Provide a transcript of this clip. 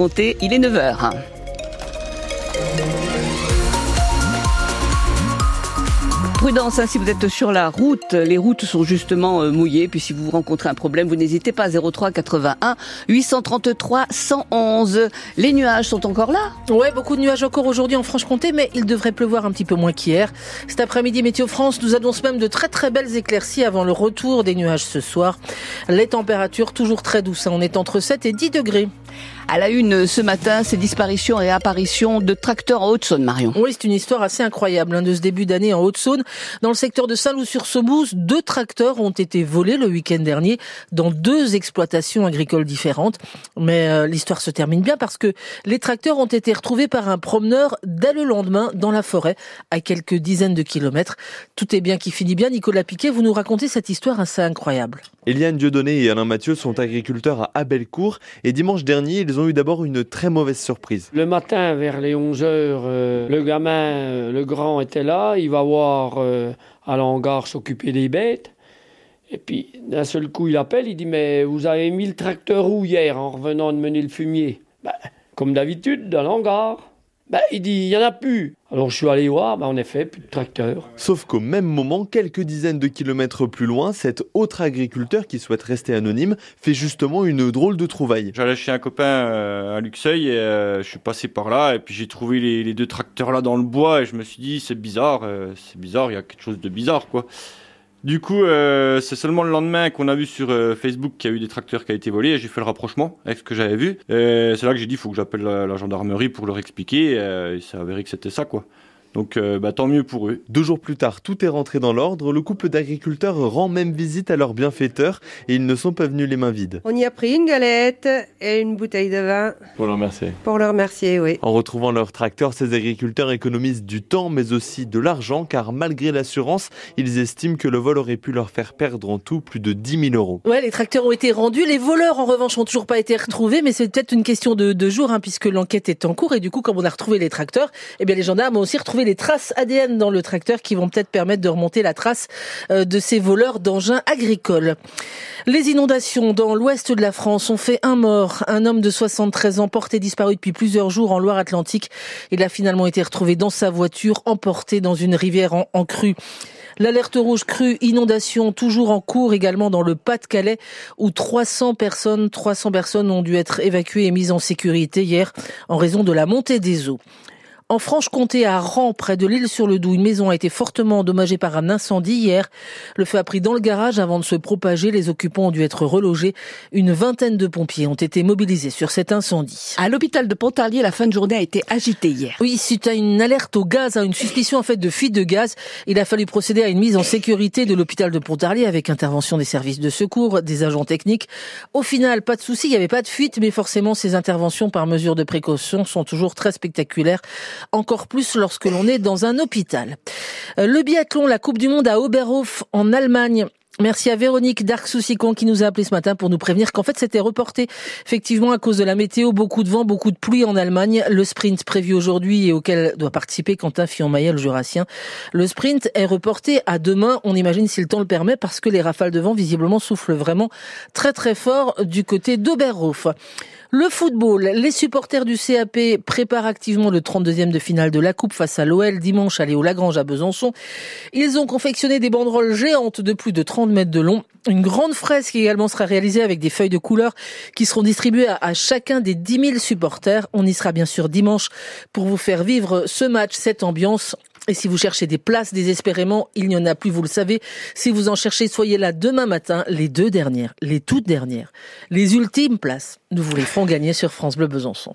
Il est 9h. Prudence, hein, si vous êtes sur la route, les routes sont justement euh, mouillées. Puis si vous rencontrez un problème, vous n'hésitez pas 03 81 833 111. Les nuages sont encore là? Ouais, beaucoup de nuages encore aujourd'hui en Franche-Comté, mais il devrait pleuvoir un petit peu moins qu'hier. Cet après-midi, Météo France nous annonce même de très très belles éclaircies avant le retour des nuages ce soir. Les températures toujours très douces, hein. on est entre 7 et 10 degrés. À la une ce matin, ces disparitions et apparitions de tracteurs en Haute-Saône, Marion. Oui, c'est une histoire assez incroyable hein, de ce début d'année en Haute-Saône. Dans le secteur de Saint-Loup-sur-Saumouze, deux tracteurs ont été volés le week-end dernier dans deux exploitations agricoles différentes. Mais euh, l'histoire se termine bien parce que les tracteurs ont été retrouvés par un promeneur dès le lendemain dans la forêt, à quelques dizaines de kilomètres. Tout est bien qui finit bien. Nicolas Piquet, vous nous racontez cette histoire assez incroyable. Eliane Dieudonné et Alain Mathieu sont agriculteurs à Abelcourt et dimanche dernier, ils ont eu d'abord une très mauvaise surprise. Le matin, vers les 11h, euh, le gamin, euh, le grand était là, il va voir euh, à l'hangar s'occuper des bêtes. Et puis, d'un seul coup, il appelle, il dit Mais vous avez mis le tracteur où hier en revenant de mener le fumier? Ben, Comme d'habitude, dans l'hangar. Ben, il dit, il n'y en a plus. Alors je suis allé voir, ben, en effet, plus de tracteur. Sauf qu'au même moment, quelques dizaines de kilomètres plus loin, cet autre agriculteur qui souhaite rester anonyme fait justement une drôle de trouvaille. J'allais chez un copain euh, à Luxeuil et euh, je suis passé par là et puis j'ai trouvé les, les, deux tracteurs là dans le bois et je me suis dit c'est bizarre, euh, c'est bizarre, il y a quelque chose de bizarre quoi. Du coup, euh, c'est seulement le lendemain qu'on a vu sur euh, Facebook qu'il y a eu des tracteurs qui ont été volés et j'ai fait le rapprochement avec ce que j'avais vu. c'est là que j'ai dit il faut que j'appelle la, gendarmerie pour leur expliquer. Et, il s'est avéré que c'était ça quoi. Donc euh, bah, tant mieux pour eux. Deux jours plus tard, tout est rentré dans l'ordre. Le couple d'agriculteurs rend même visite à leur bienfaiteur et ils ne sont pas venus les mains vides. On y a pris une galette et une bouteille de vin. Pour le remercier. Pour le remercier, oui. En retrouvant leur tracteur, ces agriculteurs économisent du temps mais aussi de l'argent car malgré l'assurance, ils estiment que le vol aurait pu leur faire perdre en tout plus de 10 000 euros. Ouais, les tracteurs ont été rendus. Les voleurs, en revanche, ont toujours pas été retrouvés, mais c'est peut-être une question de, de jours hein, puisque l'enquête est en cours et du coup, comme on a retrouvé les tracteurs, eh bien les gendarmes ont aussi retrouvé les traces ADN dans le tracteur qui vont peut-être permettre de remonter la trace euh, de ces voleurs d'engins agricoles. Les inondations dans l'ouest de la France ont fait un mort, un homme de 73 ans porté disparu depuis plusieurs jours en Loire-Atlantique. Il a finalement été retrouvé dans sa voiture, emporté dans une rivière en, en crue. L'alerte rouge crue inondation toujours en cours également dans le Pas-de-Calais où 300 personnes, 300 personnes ont dû être évacuées et mises en sécurité hier en raison de la montée des eaux. En Franche-Comté, à Rang, près de l'île-sur-le-Doubs, une maison a été fortement endommagée par un incendie hier. Le feu a pris dans le garage avant de se propager. Les occupants ont dû être relogés. Une vingtaine de pompiers ont été mobilisés sur cet incendie. À l'hôpital de Pontarlier, la fin de journée a été agitée hier. Oui, suite à une alerte au gaz, à une suspicion en fait de fuite de gaz, il a fallu procéder à une mise en sécurité de l'hôpital de Pontarlier avec intervention des services de secours, des agents techniques. Au final, pas de souci, il n'y avait pas de fuite, mais forcément ces interventions par mesure de précaution sont toujours très spectaculaires encore plus lorsque l'on est dans un hôpital. Le biathlon, la Coupe du Monde à Oberhof en Allemagne. Merci à Véronique Dark-Soussicon qui nous a appelé ce matin pour nous prévenir qu'en fait c'était reporté effectivement à cause de la météo, beaucoup de vent, beaucoup de pluie en Allemagne. Le sprint prévu aujourd'hui et auquel doit participer Quentin Fillon-Maillet, le jurassien. Le sprint est reporté à demain, on imagine si le temps le permet, parce que les rafales de vent visiblement soufflent vraiment très très fort du côté d'Oberhof. Le football, les supporters du CAP préparent activement le 32e de finale de la Coupe face à l'OL dimanche à Léo Lagrange à Besançon. Ils ont confectionné des banderoles géantes de plus de 30 mètres de long. Une grande fresque également sera réalisée avec des feuilles de couleur qui seront distribuées à, chacun des 10 000 supporters. On y sera bien sûr dimanche pour vous faire vivre ce match, cette ambiance et si vous cherchez des places désespérément, il n'y en a plus, vous le savez. Si vous en cherchez, soyez là demain matin, les deux dernières, les toutes dernières, les ultimes places. Nous vous les ferons gagner sur France Bleu Besançon.